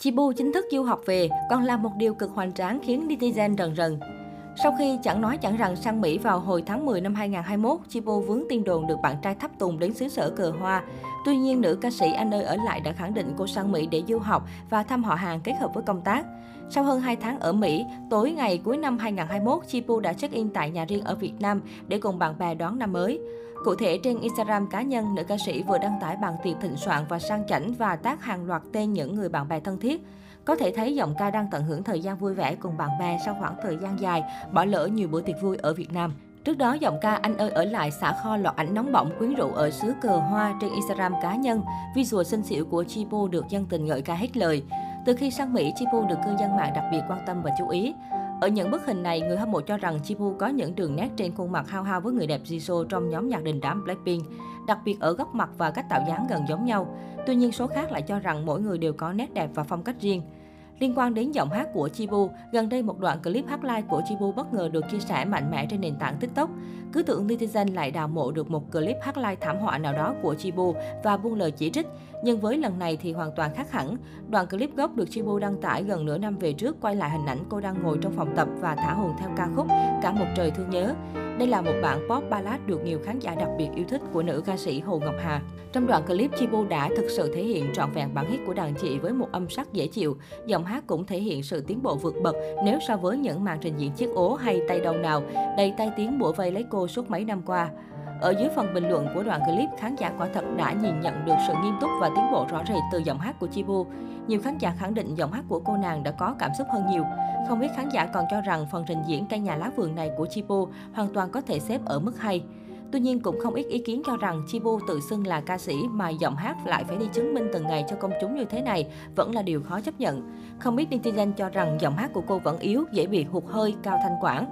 Chibu chính thức du học về, còn là một điều cực hoành tráng khiến netizen rần rần. Sau khi chẳng nói chẳng rằng sang Mỹ vào hồi tháng 10 năm 2021, Chibo vướng tin đồn được bạn trai thắp tùng đến xứ sở cờ hoa. Tuy nhiên, nữ ca sĩ anh ơi ở lại đã khẳng định cô sang Mỹ để du học và thăm họ hàng kết hợp với công tác. Sau hơn 2 tháng ở Mỹ, tối ngày cuối năm 2021, Chibo đã check-in tại nhà riêng ở Việt Nam để cùng bạn bè đón năm mới. Cụ thể, trên Instagram cá nhân, nữ ca sĩ vừa đăng tải bàn tiệc thịnh soạn và sang chảnh và tác hàng loạt tên những người bạn bè thân thiết. Có thể thấy giọng ca đang tận hưởng thời gian vui vẻ cùng bạn bè sau khoảng thời gian dài, bỏ lỡ nhiều bữa tiệc vui ở Việt Nam. Trước đó, giọng ca Anh ơi ở lại xả kho loạt ảnh nóng bỏng quyến rũ ở xứ cờ hoa trên Instagram cá nhân. Visual xinh xỉu của Chipo được dân tình ngợi ca hết lời. Từ khi sang Mỹ, Chipo được cư dân mạng đặc biệt quan tâm và chú ý. Ở những bức hình này, người hâm mộ cho rằng Chipu có những đường nét trên khuôn mặt hao hao với người đẹp Jisoo trong nhóm nhạc đình đám Blackpink, đặc biệt ở góc mặt và cách tạo dáng gần giống nhau. Tuy nhiên, số khác lại cho rằng mỗi người đều có nét đẹp và phong cách riêng. Liên quan đến giọng hát của Chibu, gần đây một đoạn clip hát live của Chibu bất ngờ được chia sẻ mạnh mẽ trên nền tảng TikTok. Cứ tưởng netizen lại đào mộ được một clip hát live thảm họa nào đó của Chibu và buông lời chỉ trích. Nhưng với lần này thì hoàn toàn khác hẳn. Đoạn clip gốc được Chibu đăng tải gần nửa năm về trước quay lại hình ảnh cô đang ngồi trong phòng tập và thả hồn theo ca khúc Cả một trời thương nhớ. Đây là một bản pop ballad được nhiều khán giả đặc biệt yêu thích của nữ ca sĩ Hồ Ngọc Hà. Trong đoạn clip, Chibu đã thực sự thể hiện trọn vẹn bản hit của đàn chị với một âm sắc dễ chịu. Giọng hát cũng thể hiện sự tiến bộ vượt bậc nếu so với những màn trình diễn chiếc ố hay tay đầu nào đầy tay tiếng bủa vây lấy cô suốt mấy năm qua. Ở dưới phần bình luận của đoạn clip, khán giả quả thật đã nhìn nhận được sự nghiêm túc và tiến bộ rõ rệt từ giọng hát của Chibu. Nhiều khán giả khẳng định giọng hát của cô nàng đã có cảm xúc hơn nhiều. Không biết khán giả còn cho rằng phần trình diễn căn nhà lá vườn này của Chibu hoàn toàn có thể xếp ở mức hay. Tuy nhiên cũng không ít ý kiến cho rằng Chibu tự xưng là ca sĩ mà giọng hát lại phải đi chứng minh từng ngày cho công chúng như thế này vẫn là điều khó chấp nhận. Không ít netizen cho rằng giọng hát của cô vẫn yếu, dễ bị hụt hơi, cao thanh quản.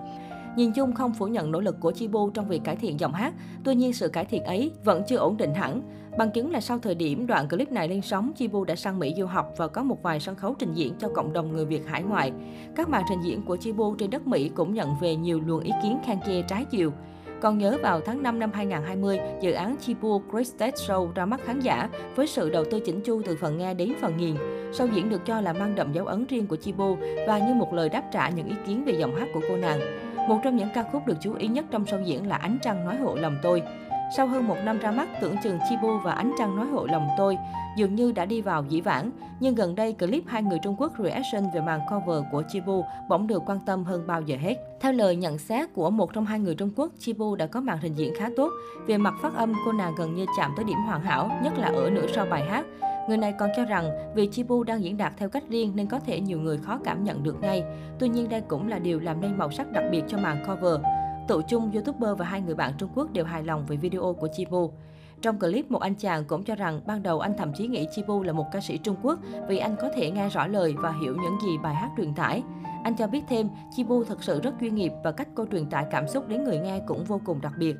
Nhìn chung không phủ nhận nỗ lực của Chibu trong việc cải thiện giọng hát, tuy nhiên sự cải thiện ấy vẫn chưa ổn định hẳn. Bằng chứng là sau thời điểm đoạn clip này lên sóng, Chibu đã sang Mỹ du học và có một vài sân khấu trình diễn cho cộng đồng người Việt hải ngoại. Các màn trình diễn của Chibu trên đất Mỹ cũng nhận về nhiều luồng ý kiến khen chê trái chiều. Còn nhớ vào tháng 5 năm 2020, dự án Chibu Great Stage Show ra mắt khán giả với sự đầu tư chỉnh chu từ phần nghe đến phần nghiền. Show diễn được cho là mang đậm dấu ấn riêng của Chibu và như một lời đáp trả những ý kiến về giọng hát của cô nàng. Một trong những ca khúc được chú ý nhất trong show diễn là Ánh Trăng Nói Hộ Lòng Tôi. Sau hơn một năm ra mắt, tưởng chừng Chibu và Ánh Trăng Nói Hộ Lòng Tôi dường như đã đi vào dĩ vãng. Nhưng gần đây, clip hai người Trung Quốc reaction về màn cover của Chibu bỗng được quan tâm hơn bao giờ hết. Theo lời nhận xét của một trong hai người Trung Quốc, Chibu đã có màn trình diễn khá tốt. Về mặt phát âm, cô nàng gần như chạm tới điểm hoàn hảo, nhất là ở nửa sau bài hát. Người này còn cho rằng vì Chibu đang diễn đạt theo cách riêng nên có thể nhiều người khó cảm nhận được ngay. Tuy nhiên đây cũng là điều làm nên màu sắc đặc biệt cho màn cover. Tụ chung, YouTuber và hai người bạn Trung Quốc đều hài lòng về video của Chibu. Trong clip, một anh chàng cũng cho rằng ban đầu anh thậm chí nghĩ Chibu là một ca sĩ Trung Quốc vì anh có thể nghe rõ lời và hiểu những gì bài hát truyền tải. Anh cho biết thêm, Chibu thật sự rất chuyên nghiệp và cách cô truyền tải cảm xúc đến người nghe cũng vô cùng đặc biệt.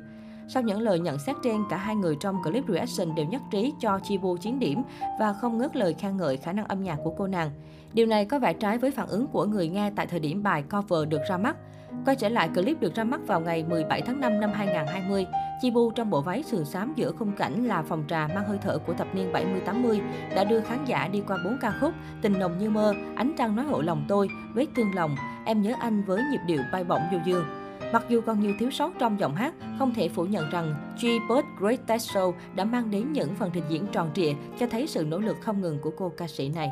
Sau những lời nhận xét trên, cả hai người trong clip reaction đều nhất trí cho Chibu chiến điểm và không ngớt lời khen ngợi khả năng âm nhạc của cô nàng. Điều này có vẻ trái với phản ứng của người nghe tại thời điểm bài cover được ra mắt. Quay trở lại clip được ra mắt vào ngày 17 tháng 5 năm 2020, Chibu trong bộ váy sườn xám giữa khung cảnh là phòng trà mang hơi thở của thập niên 70-80 đã đưa khán giả đi qua bốn ca khúc Tình nồng như mơ, Ánh trăng nói hộ lòng tôi, Vết thương lòng, Em nhớ anh với nhịp điệu bay bổng du dương. Mặc dù còn nhiều thiếu sót trong giọng hát, không thể phủ nhận rằng G-Bird Great Test Show đã mang đến những phần trình diễn tròn trịa cho thấy sự nỗ lực không ngừng của cô ca sĩ này.